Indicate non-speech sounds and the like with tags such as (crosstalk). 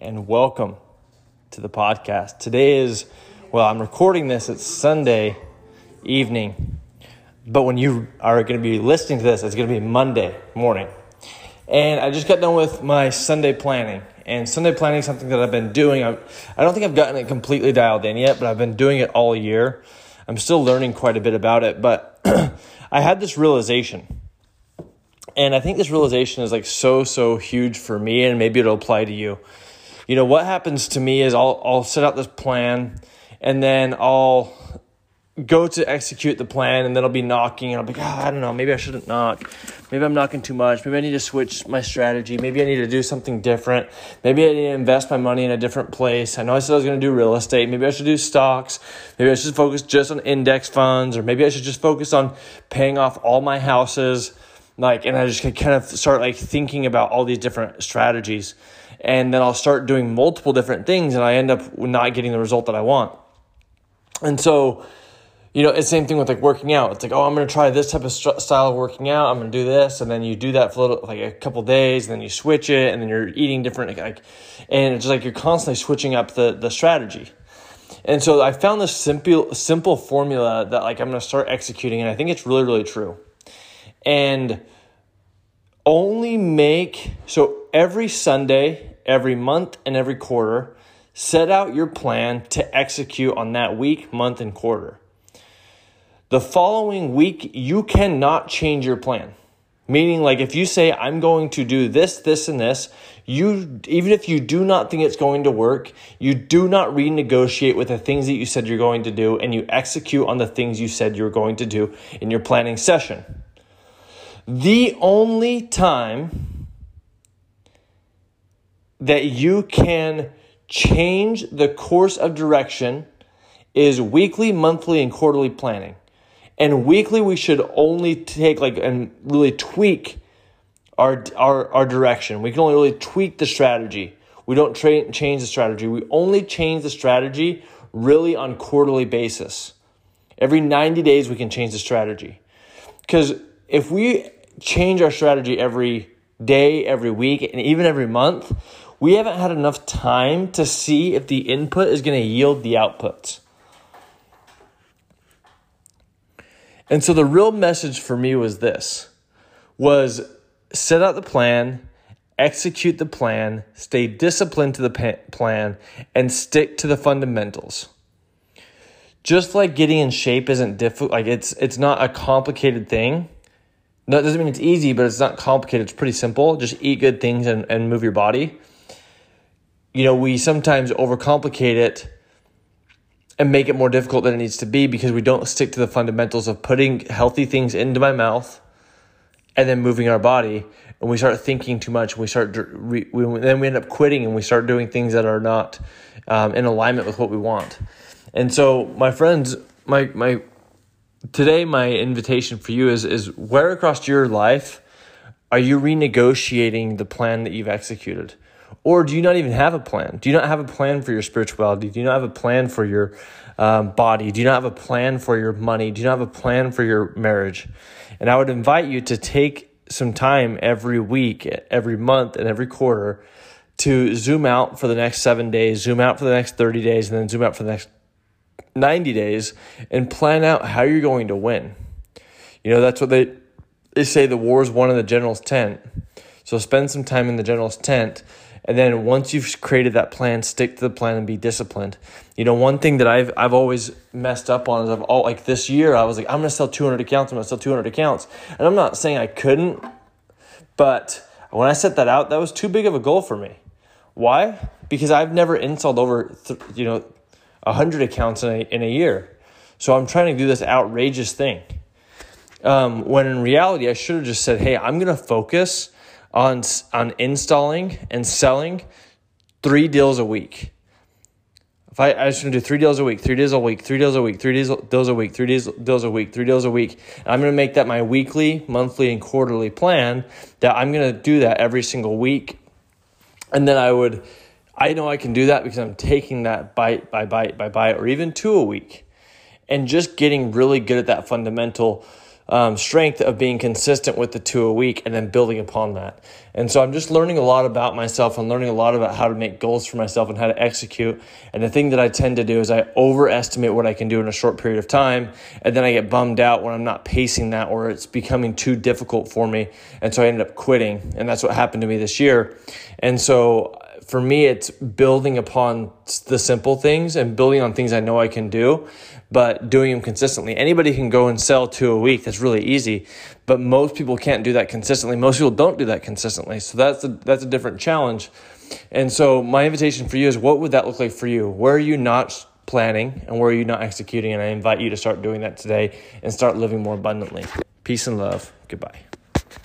and welcome to the podcast. Today is, well, I'm recording this, it's Sunday evening, but when you are going to be listening to this, it's going to be Monday morning. And I just got done with my Sunday planning. And Sunday planning is something that I've been doing. I, I don't think I've gotten it completely dialed in yet, but I've been doing it all year. I'm still learning quite a bit about it, but (clears throat) I had this realization and I think this realization is like so, so huge for me, and maybe it'll apply to you. You know, what happens to me is I'll, I'll set out this plan and then I'll go to execute the plan and then I'll be knocking and I'll be like, oh, I don't know, maybe I shouldn't knock. Maybe I'm knocking too much. Maybe I need to switch my strategy. Maybe I need to do something different. Maybe I need to invest my money in a different place. I know I said I was going to do real estate. Maybe I should do stocks. Maybe I should focus just on index funds or maybe I should just focus on paying off all my houses like and i just kind of start like thinking about all these different strategies and then i'll start doing multiple different things and i end up not getting the result that i want. And so you know it's the same thing with like working out. It's like oh i'm going to try this type of st- style of working out. I'm going to do this and then you do that for little, like a couple days and then you switch it and then you're eating different like and it's just like you're constantly switching up the the strategy. And so i found this simple simple formula that like i'm going to start executing and i think it's really really true. And only make so every Sunday, every month, and every quarter, set out your plan to execute on that week, month, and quarter. The following week, you cannot change your plan. Meaning, like if you say, I'm going to do this, this, and this, you, even if you do not think it's going to work, you do not renegotiate with the things that you said you're going to do and you execute on the things you said you're going to do in your planning session. The only time that you can change the course of direction is weekly, monthly, and quarterly planning. And weekly, we should only take like and really tweak our, our, our direction. We can only really tweak the strategy. We don't tra- change the strategy. We only change the strategy really on quarterly basis. Every 90 days, we can change the strategy. Because if we change our strategy every day, every week, and even every month, we haven't had enough time to see if the input is going to yield the outputs. And so the real message for me was this was set out the plan, execute the plan, stay disciplined to the plan and stick to the fundamentals. Just like getting in shape isn't difficult, like it's it's not a complicated thing that doesn't mean it's easy, but it's not complicated. It's pretty simple. Just eat good things and, and move your body. You know, we sometimes overcomplicate it and make it more difficult than it needs to be because we don't stick to the fundamentals of putting healthy things into my mouth and then moving our body. And we start thinking too much. We start, we, then we end up quitting and we start doing things that are not um, in alignment with what we want. And so, my friends, my, my, today my invitation for you is is where across your life are you renegotiating the plan that you've executed or do you not even have a plan do you not have a plan for your spirituality do you not have a plan for your um, body do you not have a plan for your money do you not have a plan for your marriage and i would invite you to take some time every week every month and every quarter to zoom out for the next seven days zoom out for the next 30 days and then zoom out for the next 90 days and plan out how you're going to win. You know, that's what they, they say the war is won in the general's tent. So spend some time in the general's tent. And then once you've created that plan, stick to the plan and be disciplined. You know, one thing that I've I've always messed up on is I've all like this year I was like, I'm gonna sell 200 accounts, I'm gonna sell 200 accounts. And I'm not saying I couldn't, but when I set that out, that was too big of a goal for me. Why? Because I've never installed over, th- you know, 100 accounts in a, in a year. So I'm trying to do this outrageous thing. Um, when in reality, I should have just said, hey, I'm to focus on on installing and selling three deals a week. If I, I just gonna do three deals a week, three deals a week, three deals a week, three deals, deals a week, three deals, deals a week, three deals a week. And I'm gonna make that my weekly, monthly, and quarterly plan that I'm gonna do that every single week. And then I would, I know I can do that because I'm taking that bite by bite by bite or even two a week and just getting really good at that fundamental um, strength of being consistent with the two a week and then building upon that. And so I'm just learning a lot about myself and learning a lot about how to make goals for myself and how to execute. And the thing that I tend to do is I overestimate what I can do in a short period of time. And then I get bummed out when I'm not pacing that or it's becoming too difficult for me. And so I end up quitting. And that's what happened to me this year. And so for me, it's building upon the simple things and building on things I know I can do, but doing them consistently. Anybody can go and sell two a week. That's really easy, but most people can't do that consistently. Most people don't do that consistently. So that's a, that's a different challenge. And so my invitation for you is what would that look like for you? Where are you not planning and where are you not executing? And I invite you to start doing that today and start living more abundantly. Peace and love. Goodbye.